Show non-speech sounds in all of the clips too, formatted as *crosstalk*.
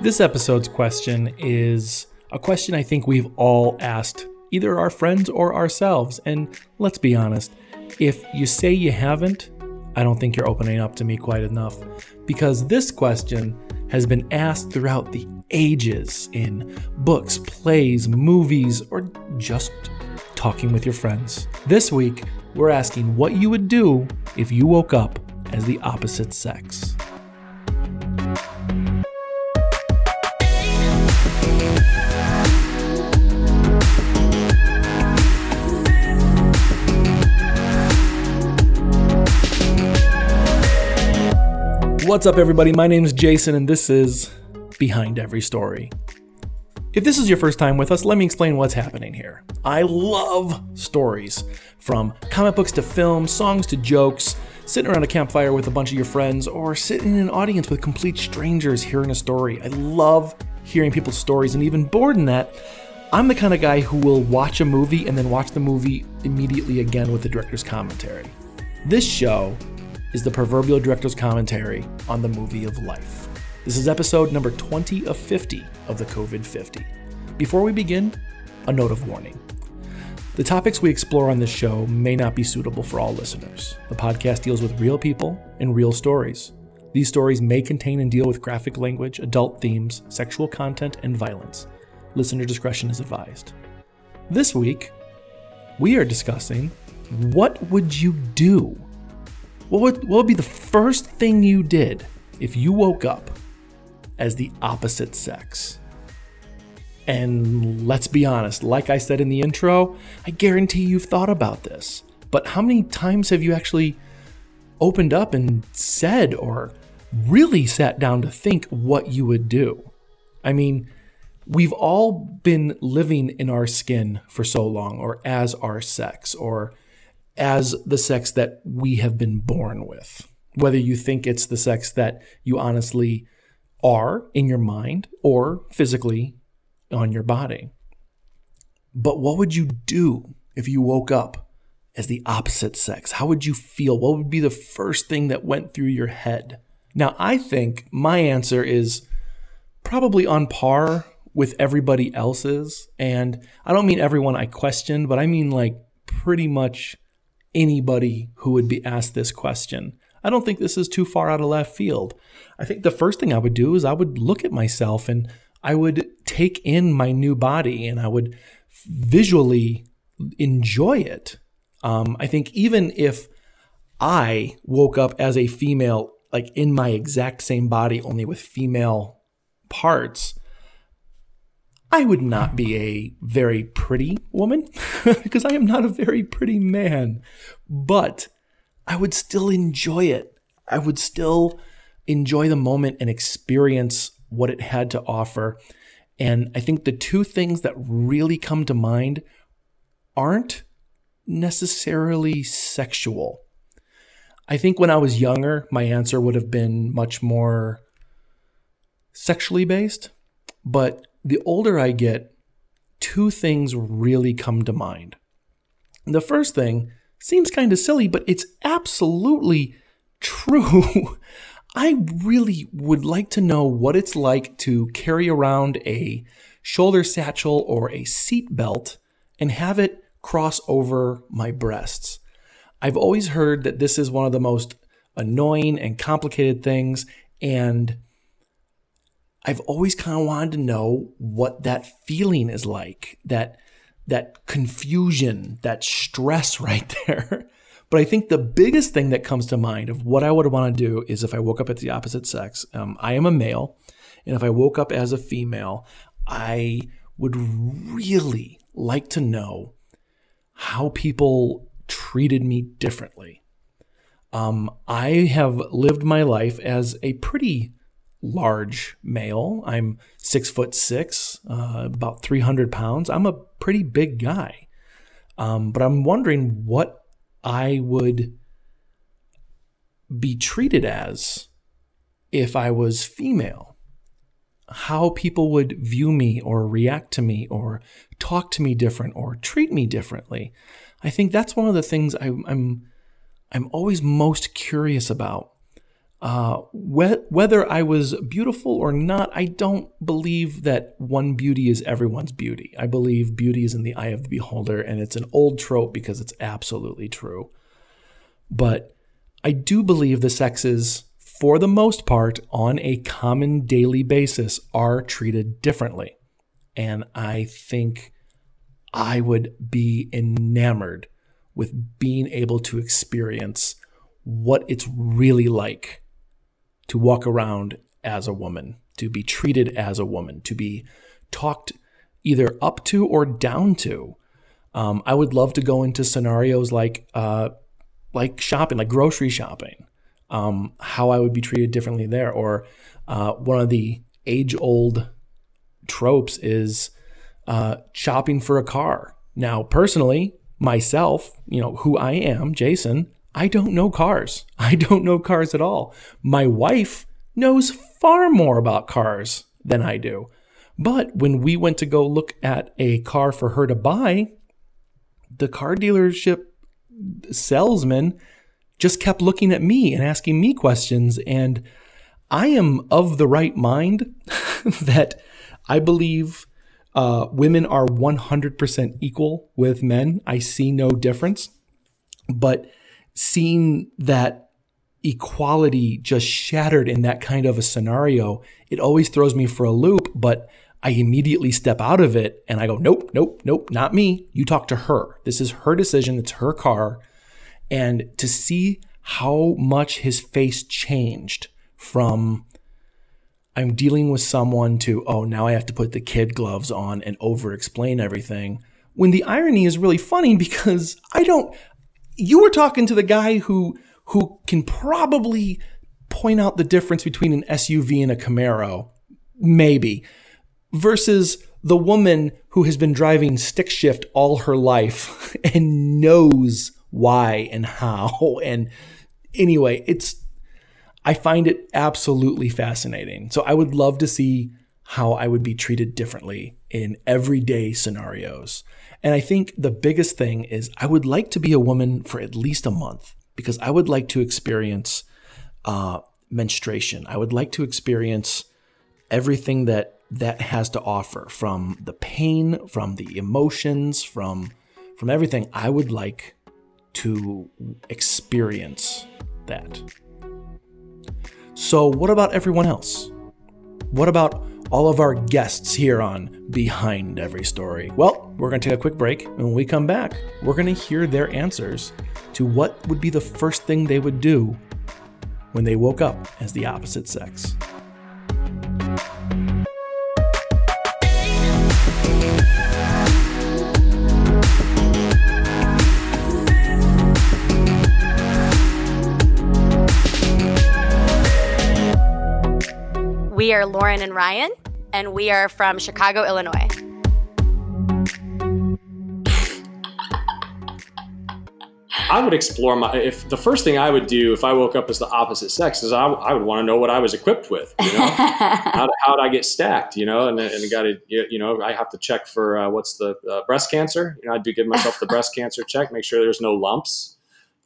This episode's question is a question I think we've all asked either our friends or ourselves. And let's be honest, if you say you haven't, I don't think you're opening up to me quite enough. Because this question has been asked throughout the ages in books, plays, movies, or just talking with your friends. This week, we're asking what you would do if you woke up as the opposite sex. What's up, everybody? My name is Jason, and this is Behind Every Story. If this is your first time with us, let me explain what's happening here. I love stories from comic books to films, songs to jokes, sitting around a campfire with a bunch of your friends, or sitting in an audience with complete strangers hearing a story. I love hearing people's stories, and even more than that, I'm the kind of guy who will watch a movie and then watch the movie immediately again with the director's commentary. This show is the proverbial director's commentary on the movie of life. This is episode number 20 of 50 of the COVID 50. Before we begin, a note of warning. The topics we explore on this show may not be suitable for all listeners. The podcast deals with real people and real stories. These stories may contain and deal with graphic language, adult themes, sexual content, and violence. Listener discretion is advised. This week, we are discussing what would you do what would, what would be the first thing you did if you woke up as the opposite sex? And let's be honest, like I said in the intro, I guarantee you've thought about this. But how many times have you actually opened up and said or really sat down to think what you would do? I mean, we've all been living in our skin for so long, or as our sex, or as the sex that we have been born with. Whether you think it's the sex that you honestly are in your mind or physically on your body. But what would you do if you woke up as the opposite sex? How would you feel? What would be the first thing that went through your head? Now, I think my answer is probably on par with everybody else's. And I don't mean everyone I questioned, but I mean like pretty much anybody who would be asked this question. I don't think this is too far out of left field. I think the first thing I would do is I would look at myself and I would take in my new body and I would visually enjoy it. Um, I think even if I woke up as a female, like in my exact same body, only with female parts, I would not be a very pretty woman *laughs* because I am not a very pretty man, but I would still enjoy it. I would still enjoy the moment and experience what it had to offer. And I think the two things that really come to mind aren't necessarily sexual. I think when I was younger, my answer would have been much more sexually based. But the older I get, two things really come to mind. The first thing seems kind of silly, but it's absolutely *laughs* true. I really would like to know what it's like to carry around a shoulder satchel or a seat belt and have it cross over my breasts. I've always heard that this is one of the most annoying and complicated things, and I've always kind of wanted to know what that feeling is like, that that confusion, that stress *laughs* right there. But I think the biggest thing that comes to mind of what I would want to do is if I woke up at the opposite sex. Um, I am a male, and if I woke up as a female, I would really like to know how people treated me differently. Um, I have lived my life as a pretty large male. I'm six foot six, uh, about 300 pounds. I'm a pretty big guy. Um, but I'm wondering what I would be treated as if I was female. How people would view me or react to me or talk to me different or treat me differently. I think that's one of the things I, I'm I'm always most curious about uh, wh- whether I was beautiful or not, I don't believe that one beauty is everyone's beauty. I believe beauty is in the eye of the beholder, and it's an old trope because it's absolutely true. But I do believe the sexes, for the most part, on a common daily basis, are treated differently. And I think I would be enamored with being able to experience what it's really like to walk around as a woman, to be treated as a woman, to be talked either up to or down to. Um, I would love to go into scenarios like uh, like shopping, like grocery shopping, um, how I would be treated differently there. Or uh, one of the age old tropes is uh, shopping for a car. Now, personally, myself, you know, who I am, Jason, I don't know cars. *laughs* I don't know cars at all. My wife knows far more about cars than I do. But when we went to go look at a car for her to buy, the car dealership salesman just kept looking at me and asking me questions. And I am of the right mind *laughs* that I believe uh, women are 100% equal with men. I see no difference. But seeing that equality just shattered in that kind of a scenario, it always throws me for a loop. But I immediately step out of it and I go, nope, nope, nope, not me. You talk to her. This is her decision. It's her car. And to see how much his face changed from I'm dealing with someone to, oh, now I have to put the kid gloves on and over explain everything. When the irony is really funny *laughs* because I don't, you were talking to the guy who who can probably point out the difference between an SUV and a Camaro, maybe, versus the woman who has been driving stick shift all her life *laughs* and knows why and how. *laughs* And anyway, it's I find it absolutely fascinating. So I would love to see how I would be treated differently in everyday scenarios. And I think the biggest thing is I would like to be a woman for at least a month because I would like to experience uh, menstruation. I would like to experience everything that that has to offer from the pain, from the emotions, from from everything. I would like to experience that. So, what about everyone else? What about all of our guests here on Behind Every Story? Well, we're going to take a quick break, and when we come back, we're going to hear their answers to what would be the first thing they would do when they woke up as the opposite sex. We are Lauren and Ryan, and we are from Chicago, Illinois. I would explore my if the first thing I would do if I woke up as the opposite sex is I, I would want to know what I was equipped with. You know, how how would I get stacked? You know, and and got to you know I have to check for uh, what's the uh, breast cancer. You know, I'd do give myself the breast cancer check, make sure there's no lumps.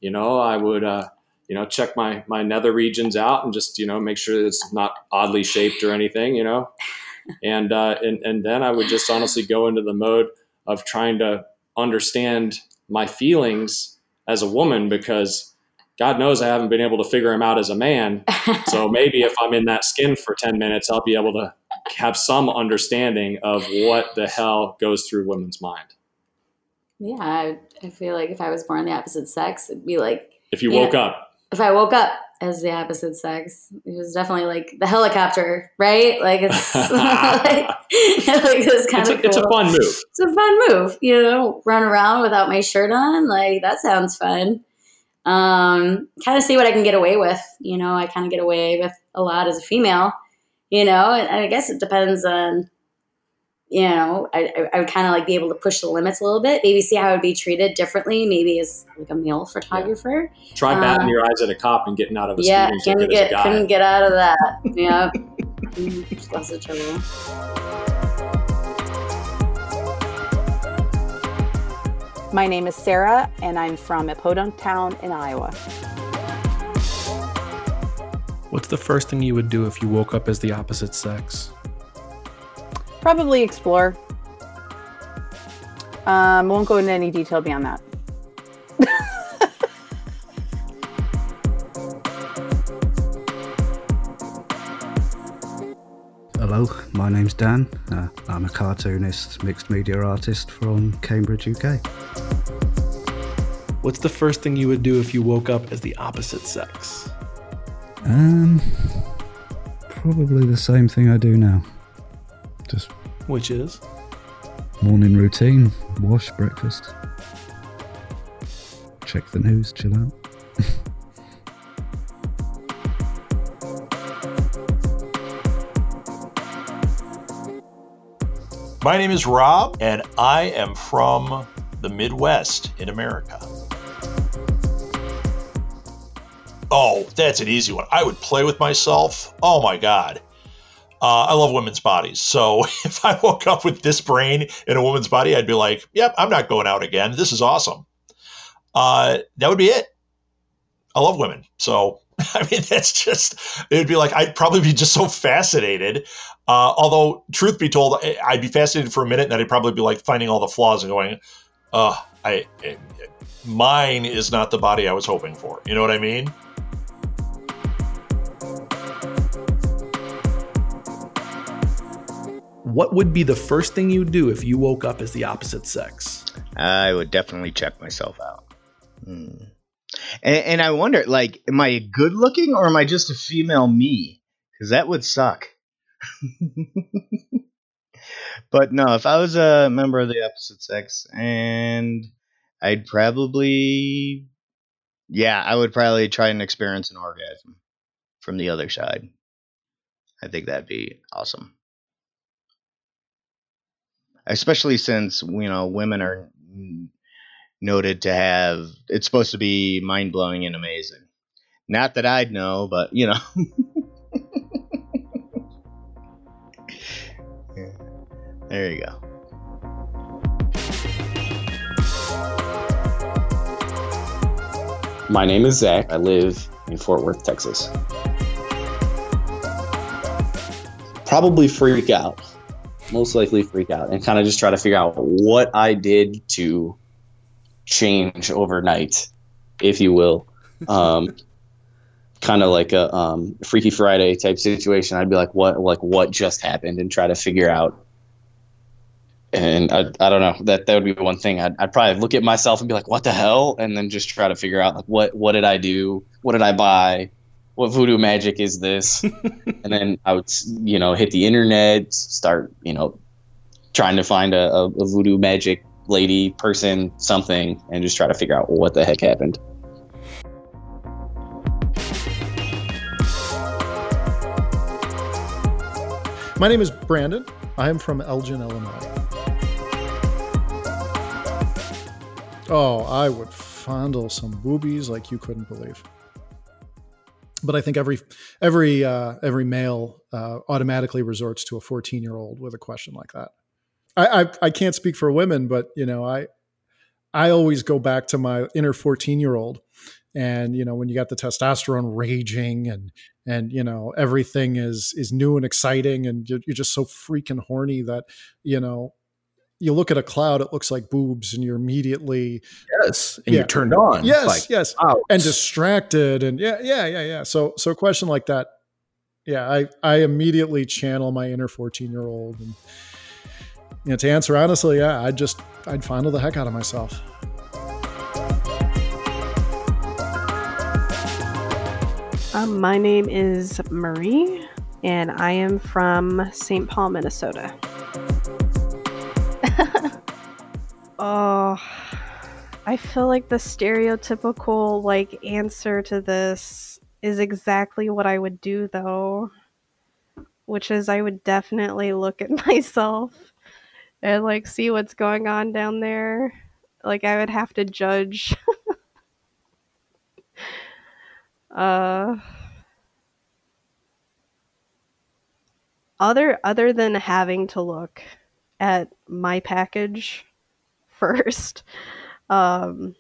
You know, I would. Uh, you know, check my my nether regions out and just you know make sure it's not oddly shaped or anything, you know, *laughs* and uh, and and then I would just honestly go into the mode of trying to understand my feelings as a woman because God knows I haven't been able to figure them out as a man. *laughs* so maybe if I'm in that skin for 10 minutes, I'll be able to have some understanding of what the hell goes through women's mind. Yeah, I, I feel like if I was born the opposite sex, it'd be like if you woke know, up if I woke up as the opposite sex, it was definitely like the helicopter, right? Like it's *laughs* *laughs* like, like it's kind of cool. it's a fun move. It's a fun move, you know, run around without my shirt on. Like that sounds fun. Um, kind of see what I can get away with. You know, I kind of get away with a lot as a female. You know, and I guess it depends on you know, I, I would kind of like be able to push the limits a little bit, maybe see how I would be treated differently, maybe as like a male photographer. Yeah. Try batting um, your eyes at a cop and getting out of a yeah, couldn't get couldn't get out of that. yeah, lots of trouble. My name is Sarah, and I'm from a podunk town in Iowa. What's the first thing you would do if you woke up as the opposite sex? Probably explore. Um, won't go into any detail beyond that. *laughs* Hello, my name's Dan. Uh, I'm a cartoonist, mixed media artist from Cambridge, UK. What's the first thing you would do if you woke up as the opposite sex? Um, probably the same thing I do now. Just Which is? morning routine, wash, breakfast, check the news, chill out. *laughs* My name is Rob, and I am from the Midwest in America. Oh, that's an easy one. I would play with myself. Oh my God. Uh, I love women's bodies. So *laughs* if I woke up with this brain in a woman's body, I'd be like, yep, I'm not going out again. This is awesome. Uh, that would be it. I love women. So, *laughs* I mean, that's just, it would be like, I'd probably be just so fascinated. Uh, although, truth be told, I'd be fascinated for a minute and then I'd probably be like finding all the flaws and going, uh, I- mine is not the body I was hoping for. You know what I mean? What would be the first thing you'd do if you woke up as the opposite sex? I would definitely check myself out. Hmm. And, and I wonder, like, am I good looking or am I just a female me? Because that would suck. *laughs* but no, if I was a member of the opposite sex, and I'd probably, yeah, I would probably try and experience an orgasm from the other side. I think that'd be awesome especially since you know women are noted to have it's supposed to be mind-blowing and amazing not that i'd know but you know *laughs* there you go My name is Zach. I live in Fort Worth, Texas. Probably freak out. Most likely freak out and kind of just try to figure out what I did to change overnight, if you will. Um, *laughs* kind of like a um, Freaky Friday type situation. I'd be like, what, like what just happened, and try to figure out. And I, I don't know that that would be one thing. I'd, I'd probably look at myself and be like, what the hell, and then just try to figure out like what what did I do, what did I buy, what voodoo magic is this, *laughs* and then I would you know hit the internet, start you know trying to find a, a, a voodoo magic lady person something, and just try to figure out what the heck happened. My name is Brandon. I am from Elgin, Illinois. Oh, I would fondle some boobies like you couldn't believe. But I think every every uh, every male uh, automatically resorts to a 14 year old with a question like that. I, I I can't speak for women, but you know I I always go back to my inner 14 year old and you know when you got the testosterone raging and and you know everything is is new and exciting and you're, you're just so freaking horny that you know you look at a cloud it looks like boobs and you're immediately Yes, and Yeah. you're turned on. yes Like, yes ouch. and distracted and yeah yeah yeah yeah so so a question like that yeah i i immediately channel my inner 14 year old and you know to answer honestly yeah i'd just i'd fondle the heck out of myself Um, my name is Marie, and I am from St. Paul, Minnesota. *laughs* oh, I feel like the stereotypical like answer to this is exactly what I would do, though, which is I would definitely look at *laughs* myself and like see what's going on down there. Like I would have to judge. *laughs* uh other other than having to look at my package first um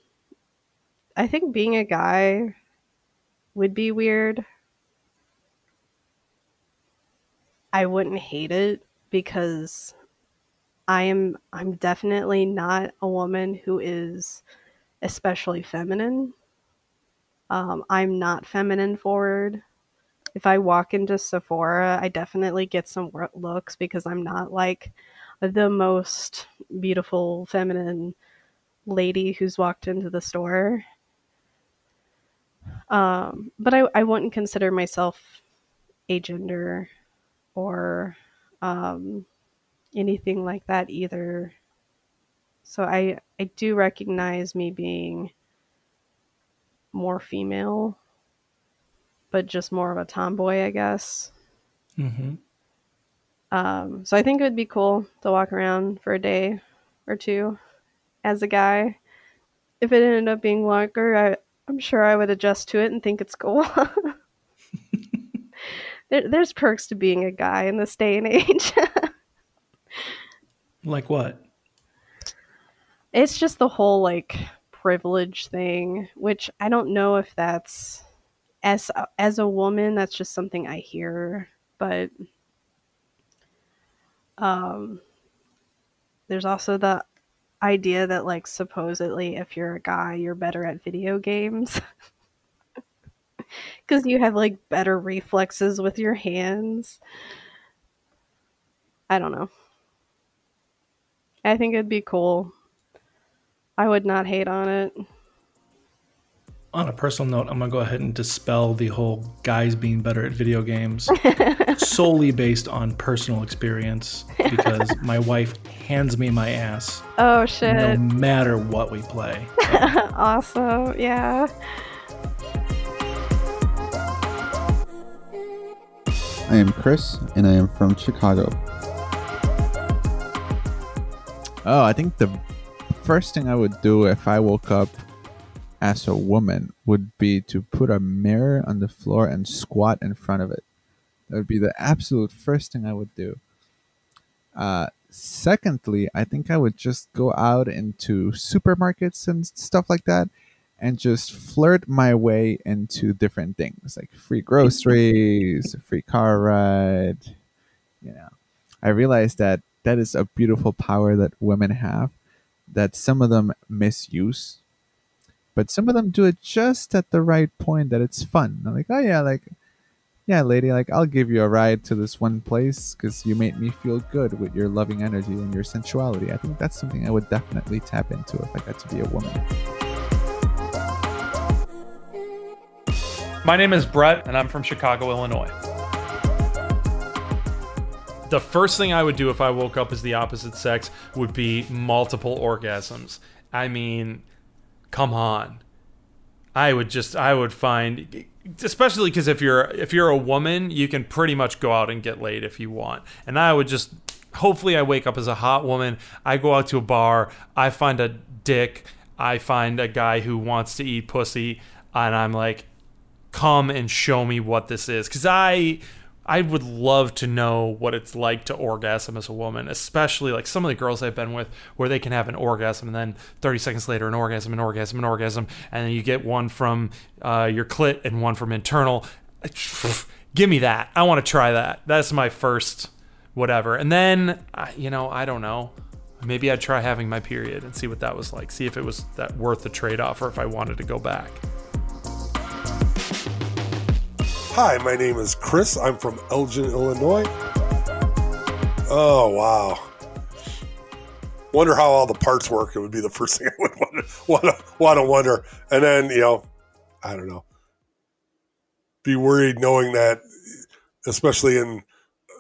i think being a guy would be weird I wouldn't hate it because I am I'm definitely not a woman who is especially feminine. Um, I'm not feminine forward. If I walk into Sephora, I definitely get some looks because I'm not like the most beautiful feminine lady who's walked into the store. Um, but I, I wouldn't consider myself a gender or um, anything like that either. So I I do recognize me being more female, but just more of a tomboy, I guess. Mm-hmm. Um, so I think it would be cool to walk around for a day or two as a guy. If it ended up being longer, I, I'm sure I would adjust to it and think it's cool. *laughs* there, there's perks to being a guy in this day and age. *laughs* Like what? it's just the whole like privilege thing, which I don't know if that's as as a woman that's just something I hear, but um there's also the idea that like supposedly if you're a guy you're better at video games. *laughs* Because you have like better reflexes with your hands. I don't know. I think it'd be cool. I would not hate on it. On a personal note, I'm gonna go ahead and dispel the whole guys being better at video games *laughs* solely based on personal experience because *laughs* my wife hands me my ass oh shit no matter what we play. *laughs* awesome yeah I am Chris, and I am from Chicago. Oh, I think the first thing I would do if I woke up as a woman would be to put a mirror on the floor and squat in front of it. That would be the absolute first thing I would do. Uh, secondly, I think I would just go out into supermarkets and stuff like that and just flirt my way into different things like free groceries, free car ride. You know, I realize that that is a beautiful power that women have that some of them misuse, but some of them do it just at the right point that it's fun. They're like, oh yeah, like, yeah, lady, like I'll give you a ride to this one place because you made me feel good with your loving energy and your sensuality. I think that's something I would definitely tap into if I got to be a woman. My name is Brett, and I'm from Chicago, Illinois. The first thing I would do if I woke up as the opposite sex would be multiple orgasms. I mean, come on. I would just I would find especially cuz if you're if you're a woman, you can pretty much go out and get laid if you want. And I would just hopefully I wake up as a hot woman, I go out to a bar, I find a dick, I find a guy who wants to eat pussy and I'm like come and show me what this is cuz I I would love to know what it's like to orgasm as a woman, especially like some of the girls I've been with where they can have an orgasm and then 30 seconds later an orgasm, an orgasm, an orgasm, and then you get one from uh, your clit and one from internal. *sighs* Give me that. I want to try that. That's my first whatever. And then, you know, I don't know. Maybe I'd try having my period and see what that was like. See if it was that worth the trade off or if I wanted to go back. Hi, my name is Chris. I'm from Elgin, Illinois. Oh, wow. Wonder how all the parts work. It would be the first thing *laughs* I would want to, want to, wonder. And then, you know, I don't know. Be worried knowing that, especially in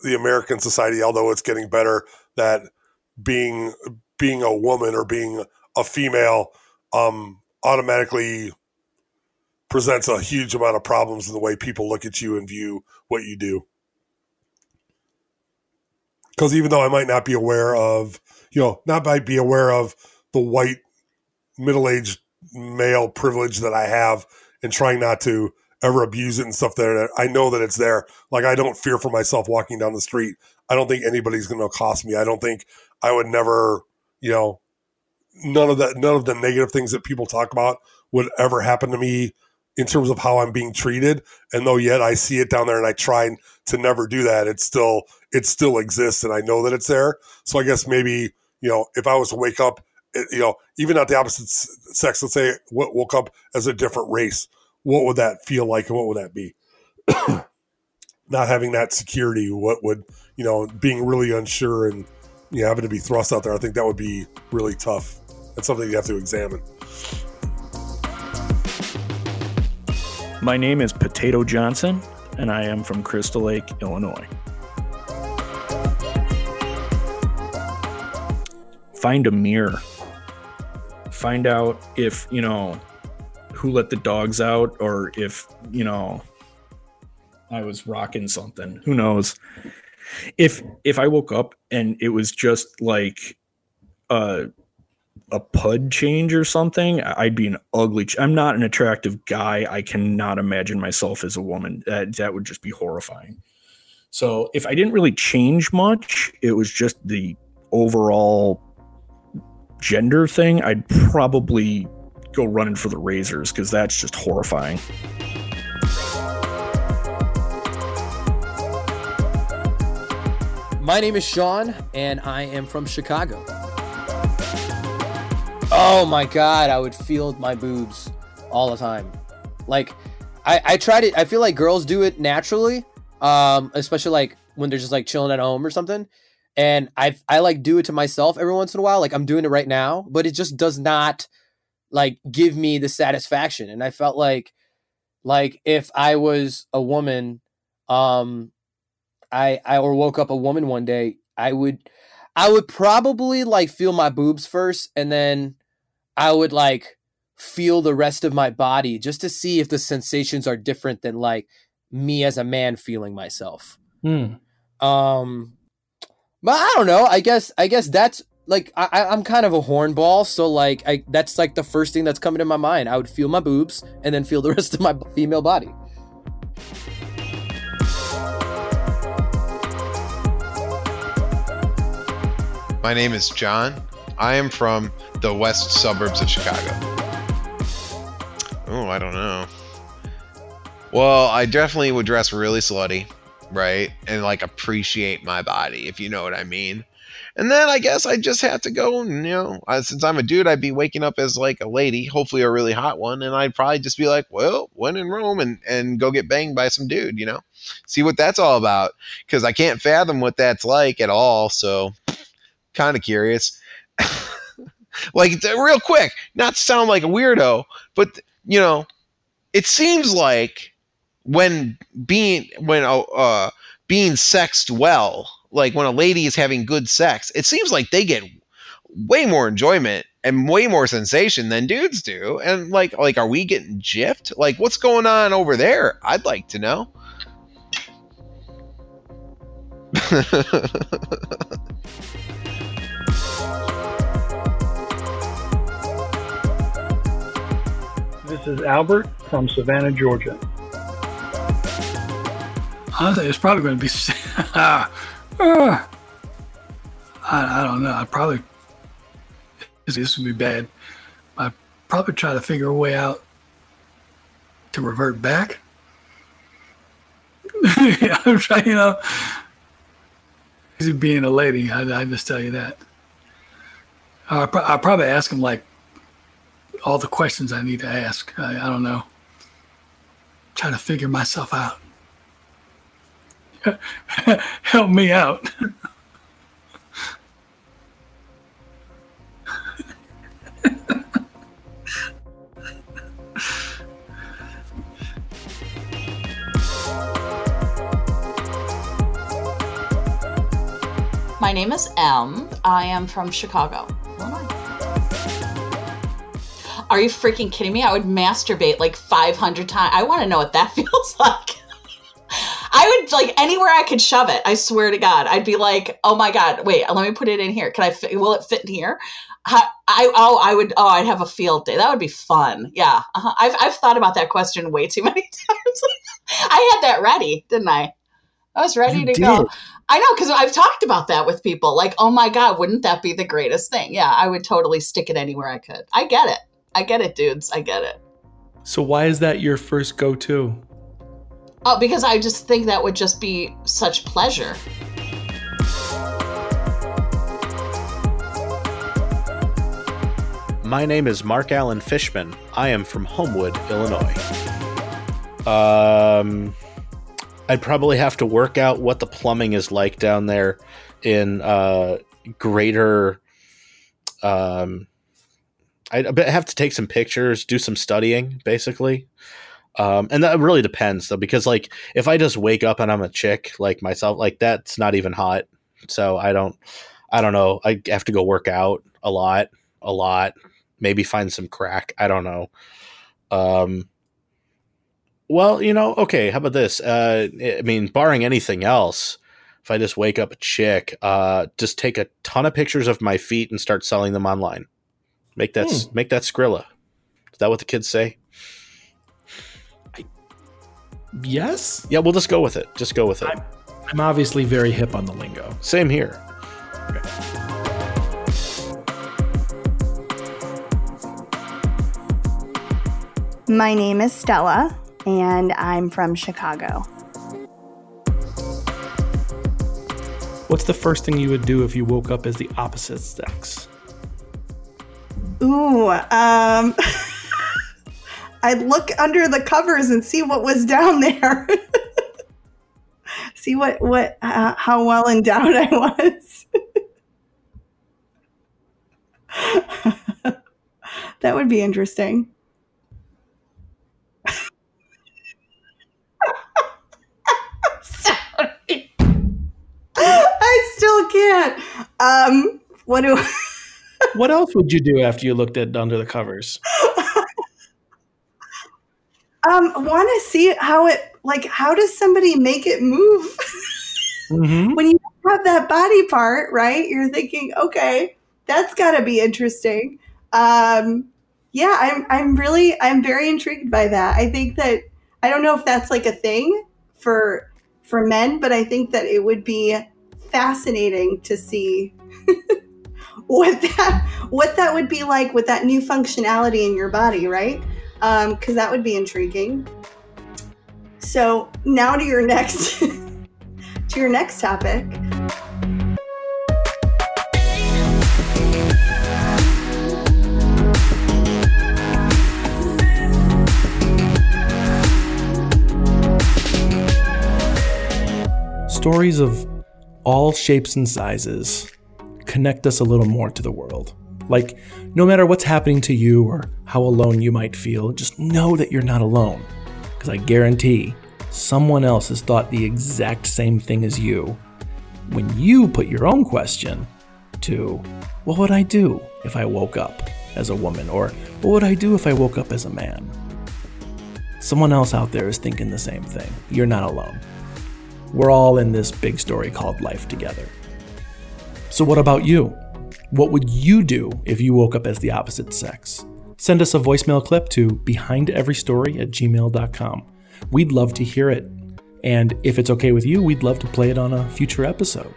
the American society, although it's getting better, that being being a woman or being a female um, automatically presents a huge amount of problems in the way people look at you and view what you do. Because even though I might not be aware of, you know, not might be aware of the white middle aged male privilege that I have and trying not to ever abuse it and stuff there, I know that it's there. Like I don't fear for myself walking down the street. I don't think anybody's going to accost me. I don't think I would never, you know, none of that, none of the negative things that people talk about would ever happen to me in terms of how I'm being treated. And though yet I see it down there and I try to never do that, it still it still exists and I know that it's there. So I guess maybe, you know, if I was to wake up, eh, you know, even not the opposite sex, let's say woke up as a different race, what would that feel like and what would that be? *coughs* not having that security, what would, you know, being really unsure and you know, having to be thrust out there, I think that would be really tough. That's something you have to examine. My name is Potato Johnson, and I am from Crystal Lake, Illinois. Find a mirror. Find out if, you know, who let the dogs out or if, you know, I was rocking something. Who knows? If if I woke up and it was just like a a pud change or something, I'd be an ugly. Ch- I'm not an attractive guy. I cannot imagine myself as a woman. That that would just be horrifying. So if I didn't really change much, it was just the overall gender thing. I'd probably go running for the razors because that's just horrifying. My name is Sean, and I am from Chicago. Oh my god, I would feel my boobs all the time. Like, I I try to. I feel like girls do it naturally, um, especially like when they're just like chilling at home or something. And I I like do it to myself every once in a while. Like I'm doing it right now, but it just does not like give me the satisfaction. And I felt like like if I was a woman, um, I I or woke up a woman one day, I would I would probably like feel my boobs first and then I would like feel the rest of my body just to see if the sensations are different than like me as a man feeling myself. Hmm. Um but I don't know. I guess I guess that's like I, I'm kind of a hornball, so like I that's like the first thing that's coming to my mind. I would feel my boobs and then feel the *laughs* rest of my female body. My name is John. I am from the west suburbs of Chicago. Oh, I don't know. Well, I definitely would dress really slutty, right? And like appreciate my body, if you know what I mean. And then I guess I just have to go, you know, uh, since I'm a dude, I'd be waking up as like a lady, hopefully a really hot one, and I'd probably just be like, well, when in Rome, and and go get banged by some dude, you know, see what that's all about, because I can't fathom what that's like at all. So, kind of curious. *laughs* like real quick, not sound like a weirdo, but you know, it seems like when being when uh, uh being sexed well, like when a lady is having good sex, it seems like they get way more enjoyment and way more sensation than dudes do. And like like are we getting jiffed? Like what's going on over there? I'd like to know. *laughs* This is Albert from Savannah, Georgia. Think it's probably going to be. *laughs* uh, *laughs* I, I don't know. I probably this, would be bad. I probably try to figure a way out to revert back. *laughs* I'm trying, you know. Being a lady, I, I just tell you that. I I probably ask him like all the questions I need to ask. I, I don't know. Try to figure myself out. *laughs* Help me out. My name is M. I am from Chicago, Illinois. Are you freaking kidding me? I would masturbate like 500 times. I want to know what that *laughs* feels like. I would like anywhere I could shove it. I swear to God, I'd be like, "Oh my God, wait, let me put it in here. Can I? Fit, will it fit in here?" I, I oh I would oh I'd have a field day. That would be fun. Yeah, uh-huh. I've I've thought about that question way too *laughs* many times. I had that ready, didn't I? I was ready You to did. go. I know because I've talked about that with people. Like, oh my God, wouldn't that be the greatest thing? Yeah, I would totally stick it anywhere I could. I get it. I get it, dudes. I get it. So why is that your first go-to? Oh, because I just think that would just be such pleasure. My name is Mark Allen Fishman. I am from Homewood, Illinois. Um, I'd probably have to work out what the plumbing is like down there in uh, greater. Um, I'd have to take some pictures, do some studying, basically. Um, and that really depends though, because like if I just wake up and I'm a chick like myself, like that's not even hot. So I don't, I don't know. I have to go work out a lot, a lot, maybe find some crack. I don't know. Um, well, you know, okay. How about this? Uh, I mean, barring anything else, if I just wake up a chick, uh, just take a ton of pictures of my feet and start selling them online. Make that Hmm. make that Skrilla. Is that what the kids say? Yes. Yeah, we'll just go with it. Just go with it. I'm obviously very hip on the lingo. Same here. My name is Stella, and I'm from Chicago. What's the first thing you would do if you woke up as the opposite sex? Ooh, um, *laughs* I'd look under the covers and see what was down there. *laughs* see what what uh, how well endowed I was. *laughs* that would be interesting. I still can't. Um, what do What else would you do after you looked at under the covers? *laughs* um want to see how it like how does somebody make it move Mm-hmm. *laughs* when you have that body part right you're thinking okay that's got to be interesting um yeah i'm i'm really i'm very intrigued by that i think that i don't know if that's like a thing for for men but i think that it would be fascinating to see *laughs* what that what that would be like with that new functionality in your body right? Um because that would be intriguing. So now to your next *laughs* to your next topic. Stories of all shapes and sizes connect us a little more to the world. Like, no matter what's happening to you or how alone you might feel, just know that you're not alone. Because I guarantee someone else has thought the exact same thing as you when you put your own question to, what would I do if I woke up as a woman? Or what would I do if I woke up as a man? Someone else out there is thinking the same thing. You're not alone. We're all in this big story called life together. So, what about you? What would you do if you woke up as the opposite sex? Send us a voicemail clip to behindeverystory at gmail.com. We'd love to hear it. And if it's okay with you, we'd love to play it on a future episode.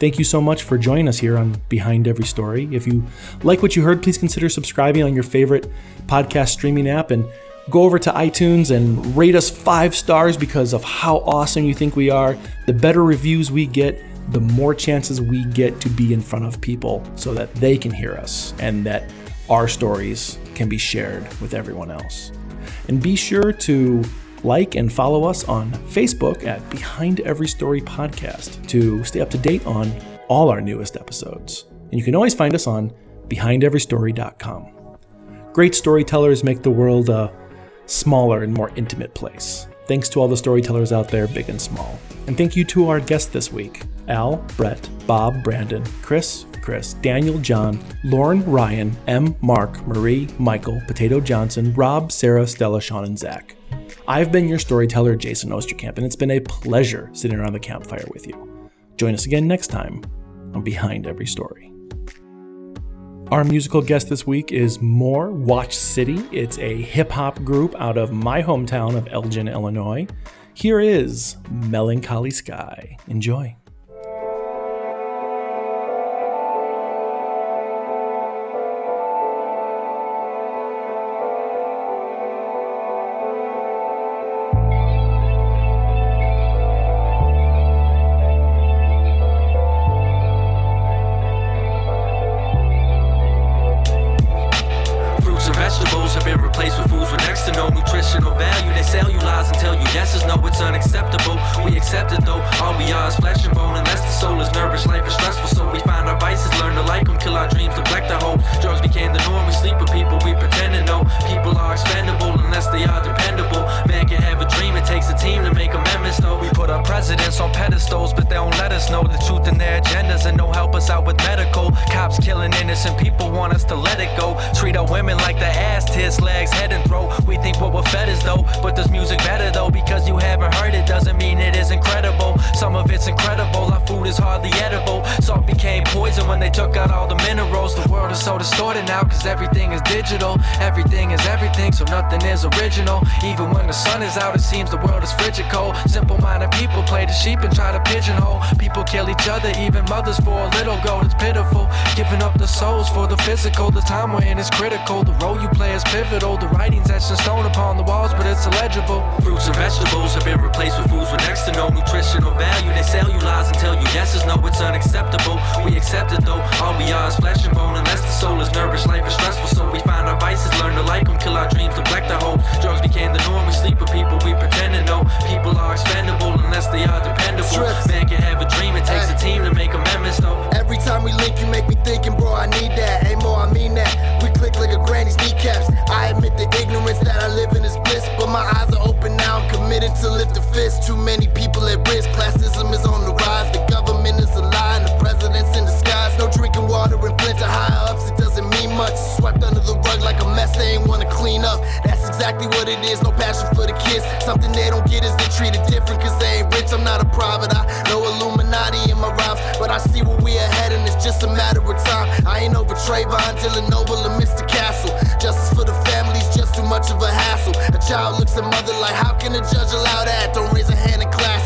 Thank you so much for joining us here on Behind Every Story. If you like what you heard, please consider subscribing on your favorite podcast streaming app and go over to iTunes and rate us five stars because of how awesome you think we are. The better reviews we get, the more chances we get to be in front of people so that they can hear us and that our stories can be shared with everyone else. And be sure to like and follow us on Facebook at Behind Every Story Podcast to stay up to date on all our newest episodes. And you can always find us on behindeverystory.com. Great storytellers make the world a smaller and more intimate place. Thanks to all the storytellers out there, big and small. And thank you to our guest this week Al, Brett, Bob, Brandon, Chris, Chris, Daniel, John, Lauren, Ryan, M, Mark, Marie, Michael, Potato Johnson, Rob, Sarah, Stella, Sean, and Zach. I've been your storyteller, Jason Osterkamp, and it's been a pleasure sitting around the campfire with you. Join us again next time on Behind Every Story. Our musical guest this week is More Watch City. It's a hip hop group out of my hometown of Elgin, Illinois. Here is Melancholy Sky. Enjoy. When the sun is out, it seems the world is frigid cold. Simple minded people play the sheep and try to pigeonhole. People kill each other, even mothers for a little gold. It's pitiful. Giving up the souls for the physical. The time we're in is critical. The role you play is pivotal. The writing's etched in stone upon the walls, but it's illegible. Fruits and vegetables have been replaced with foods with next to no nutritional value. They sell you lies and tell you yes is no, it's unacceptable. We accept it though. All we are is flesh and bone, unless the soul is nervous, life is stressful. So we find our vices, learn to like them, kill our dreams, neglect our hopes. Drugs became the norm. We sleep with people we pretend to know. People are expendable unless they are dependable. Man can have a dream, it takes a team to make amendments though. Every time we link, you make me thinking, bro, I need that. Ain't more, I mean that. We click like a granny's kneecaps. I admit the ignorance that I live in is bliss, but my eyes are open now. I'm committed to lift a fist. Too many people at risk. Classism is on the rise. The government is a lie, and the president's in disguise. No drinking water and Flint to higher ups. It doesn't mean much. Swept under the rug like a mess they ain't wanna clean up. That's exactly what it is. No passion for the kids. Something they don't get is they treated different, cause they ain't rich. I'm not a private eye. No Illuminati in my rhymes, but I see where we ahead, and it's just a matter of time. I ain't over Trayvon, Dylan Noble, and Mr. Castile. Justice for the family's just too much of a hassle. A child looks at mother like, how can a judge allow that? Don't raise a hand in class,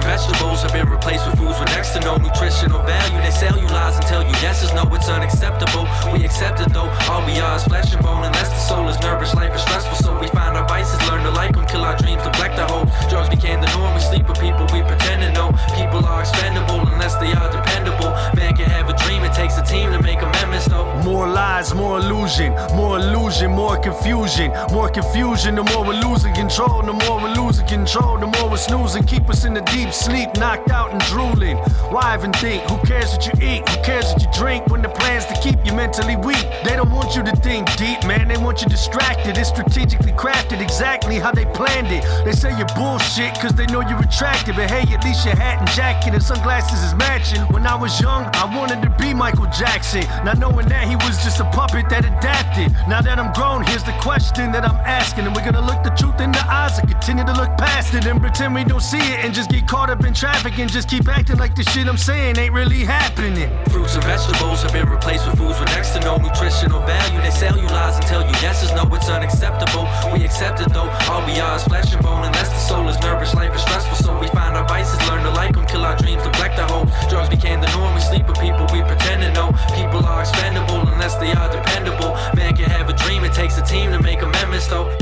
and vegetables have been replaced with foods with next to no nutritional value. They sell you lies and tell you yes is no, it's unacceptable. We accept it though. All we are is flesh and bone, unless the soul is nervous, life is stressful. So we find our vices, learn to like them, kill our dreams, neglect our hopes. Drugs became the norm. We sleep with people we pretend to know. People are expendable unless they are dependable. Man can have a dream, it takes a team to make amendments though. More lies, more illusion, more illusion, more confusion, more confusion. The more we're losing control, the more we're losing control, the more we're snoozing. Keep us in the deep sleep, knocked out and drooling. Why even think? Who cares what you eat? Who cares what you drink? When the plan's to keep you mentally weak, they don't want you to think deep, man. They want you distracted. It's strategically crafted exactly how they planned it. They say you're bullshit cause they know you're attractive. But hey, at least your hat and jacket and sunglasses is matching. When I was young, I wanted to be Michael Jackson. Not knowing that he was just a puppet that adapted. Now that I'm grown, here's the question that I'm asking. And we're gonna look the truth in the eyes and continue to look past it and pretend we don't see it and just get caught caught up in traffic and just keep acting like the shit I'm saying ain't really happening. Fruits and vegetables have been replaced with foods with next to no nutritional value. They sell you lies and tell you yes is no, it's unacceptable. We accept it though, all we are is flesh and bone. Unless the soul is nourished, life is stressful, so we find our vices, learn to like them, kill our dreams, neglect our hopes. Drugs became the norm, we sleep with people we pretend to know. People are expendable unless they are dependable. Man can have a dream, it takes a team to make amendments though.